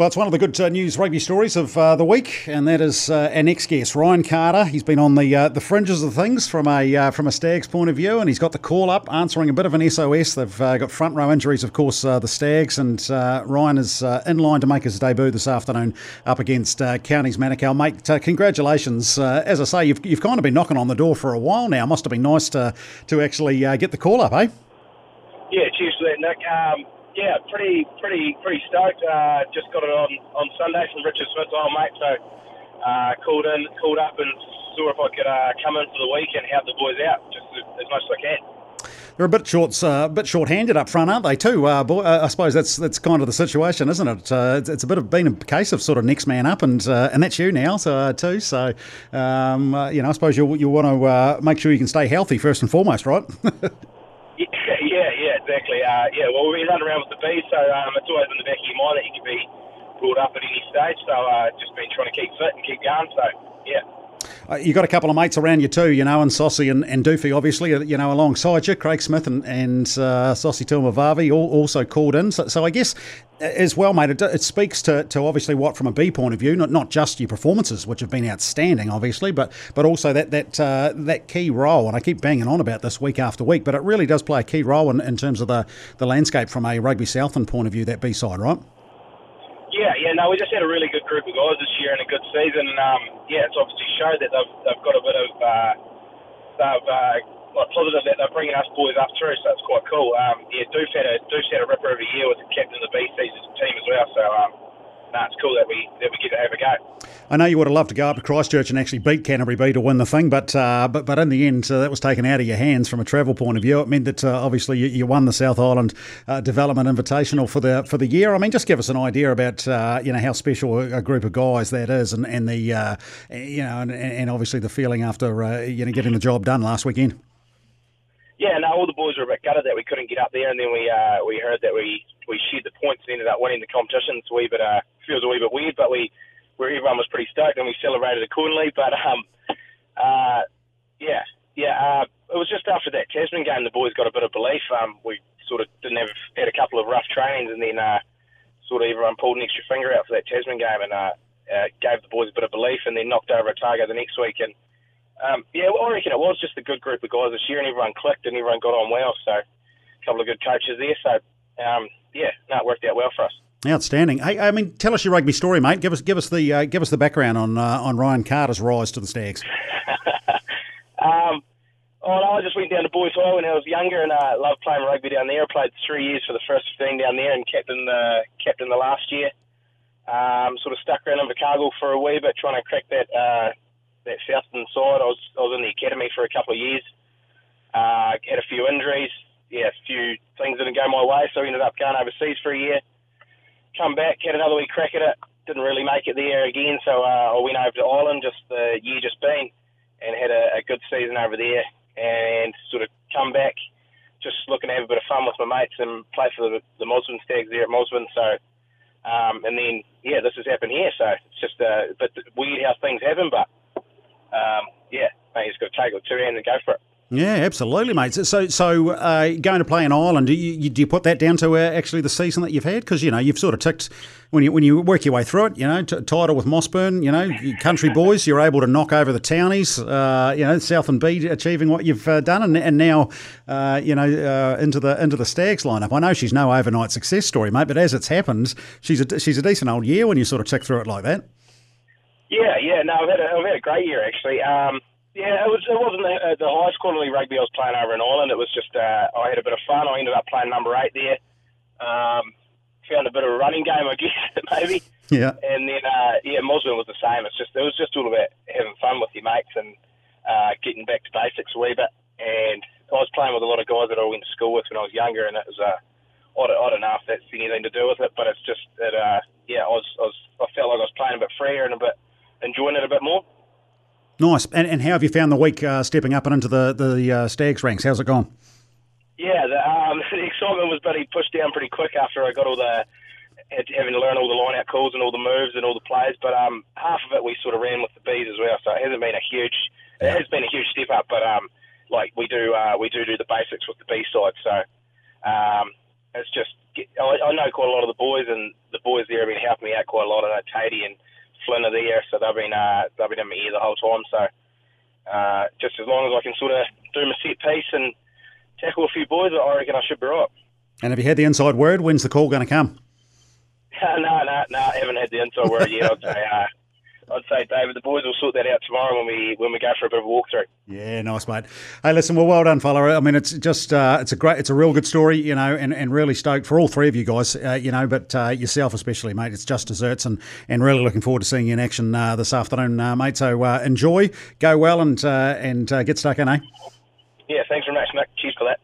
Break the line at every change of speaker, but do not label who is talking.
Well, it's one of the good uh, news rugby stories of uh, the week, and that is uh, our next guest, Ryan Carter. He's been on the uh, the fringes of things from a uh, from a Stags point of view, and he's got the call up, answering a bit of an SOS. They've uh, got front row injuries, of course, the Stags, and Ryan is in line to make his debut this afternoon up against Counties Manukau. Mate, congratulations! as I say, you've you've kind of been knocking on the door for a while now. Must have been nice to to actually get the call up, eh?
Yeah, cheers for that, Nick. Um, yeah, pretty, pretty, pretty stoked. Uh, just got it on, on Sunday from Richard Smith's old mate, so uh, called in, called up, and saw if I could uh, come in for the week and help the boys out just as, much as I can.
They're a bit short, uh, bit short-handed up front, aren't they? Too, uh, boy, uh, I suppose that's that's kind of the situation, isn't it? Uh, it's, it's, a bit of been a case of sort of next man up, and uh, and that's you now, so uh, too. So, um, you know, I suppose you you want to make sure you can stay healthy first and foremost, right?
exactly. Uh, yeah, well, we run around with the bees, so um, it's always in the back of your mind that you can be brought up at any stage. So uh, just been trying to keep fit and keep going. So yeah.
Uh, you got a couple of mates around you too, you know, and Saucy and, and Doofy, obviously, uh, you know, alongside you, Craig Smith and, and uh, Saucy all, also called in. So, so I guess uh, as well, mate, it, it, speaks to, to obviously what from a B point of view, not not just your performances, which have been outstanding, obviously, but but also that that uh, that key role. And I keep banging on about this week after week, but it really does play a key role in, in terms of the, the landscape from a rugby Southland point of view, that B side, right?
No, we just had a really good group of guys this year and a good season. And, um, yeah, it's obviously showed that they've, they've got a bit of uh, they've uh, like positive that they're bringing us boys up through, so it's quite cool. Um, yeah, Deuce had a Deuce had a ripper every year with the captain of the B season team as well. So um, no, it's cool that we that we get to have a go.
I know you would have loved to go up to Christchurch and actually beat Canterbury B to win the thing, but uh, but but in the end, uh, that was taken out of your hands from a travel point of view. It meant that uh, obviously you, you, won the South Island uh, Development Invitational for the for the year. I mean, just give us an idea about uh, you know how special a group of guys that is, and and the uh, you know and, and obviously the feeling after you know getting the job done last weekend.
Yeah, no, all the boys were a bit gutted that we couldn't get up there, and then we uh, we heard that we we shared the points and ended up winning the competition. It's a wee bit uh, feels a wee bit weird, but we where everyone was pretty stoked and we celebrated accordingly. But um, uh, yeah, yeah, uh, it was just after that Tasman game the boys got a bit of belief. Um, we sort of didn't have had a couple of rough trainings, and then uh, sort of everyone pulled an extra finger out for that Tasman game and uh, uh, gave the boys a bit of belief, and then knocked over Otago the next week and um, yeah, well, I reckon it was just a good group of guys this year, and everyone clicked and everyone got on well. So, a couple of good coaches there. So, um, yeah, no, it worked out well for us.
Outstanding. Hey, I mean, tell us your rugby story, mate. Give us, give us the, uh, give us the background on uh, on Ryan Carter's rise to the Stags.
um, oh, no, I just went down to Boys High when I was younger, and I uh, loved playing rugby down there. I played three years for the first fifteen down there, and captain the captain the last year. Um, sort of stuck around in Invercargill for a wee bit, trying to crack that uh, that Southern side. I was I was in the academy for a couple of years. Uh, had a few injuries. Yeah, a few things didn't go my way, so I ended up going overseas for a year. Come back, had another wee crack at it. Didn't really make it there again, so uh, I went over to Ireland just the year just been, and had a, a good season over there. And sort of come back, just looking to have a bit of fun with my mates and play for the, the Mossburn Stags there at Mossburn. So, um, and then yeah, this has happened here. So it's just a bit weird how things happen, but um, yeah, mate, he's got to take it two hands and go for it.
Yeah, absolutely, mate. So, so uh, going to play in Ireland, do you, do you put that down to uh, actually the season that you've had? Because you know you've sort of ticked when you when you work your way through it. You know, t- title with Mossburn. You know, country boys, you're able to knock over the townies. Uh, you know, Southland B achieving what you've uh, done, and, and now uh, you know uh, into the into the Stags lineup. I know she's no overnight success story, mate, but as it's happened, she's a she's a decent old year when you sort of tick through it like that.
Yeah, yeah, no, I've had a, I've had a great year actually. Um, yeah, it was it wasn't the, the highest quality rugby I was playing over in Ireland. It was just uh, I had a bit of fun. I ended up playing number eight there. Um, found a bit of a running game, I guess maybe.
Yeah.
And then uh, yeah, Mossburn was the same. It's just it was just all about having fun with your mates and uh, getting back to basics a wee bit. And I was playing with a lot of guys that I went to school with when I was younger, and it was uh, I don't, I don't know if that's anything to do with it, but it's just that uh, yeah, I was, I was I felt like I was playing a bit freer and a bit enjoying it a bit more.
Nice. And, and how have you found the week uh, stepping up and into the the uh, Stags ranks? How's it gone?
Yeah, the, um, the excitement was pretty pushed down pretty quick after I got all the having to learn all the line out calls and all the moves and all the plays. But um, half of it we sort of ran with the bees as well, so it hasn't been a huge. It has been a huge step up, but um, like we do uh, we do do the basics with the B side. So um, it's just I, I know quite a lot of the boys, and the boys there have been helping me out quite a lot. I know Tatey and Flynn are there, so they've been uh, they've been in my ear the whole time. So uh, just as long as I can sort of do my set piece and tackle a few boys, I reckon I should be right.
And have you had the inside word? When's the call going to come?
no, no, no, I haven't had the inside word yet. I'd say, uh, I'd say, David, the boys will sort that out tomorrow when we when we go for a bit of a walkthrough.
Yeah, nice, mate. Hey, listen, well, well done, fella. I mean, it's just uh, it's a great, it's a real good story, you know, and, and really stoked for all three of you guys, uh, you know, but uh, yourself especially, mate. It's just desserts, and and really looking forward to seeing you in action uh, this afternoon, uh, mate. So uh, enjoy, go well, and and get stuck in, eh?
Yeah, thanks very much, Nick. Cheers for that.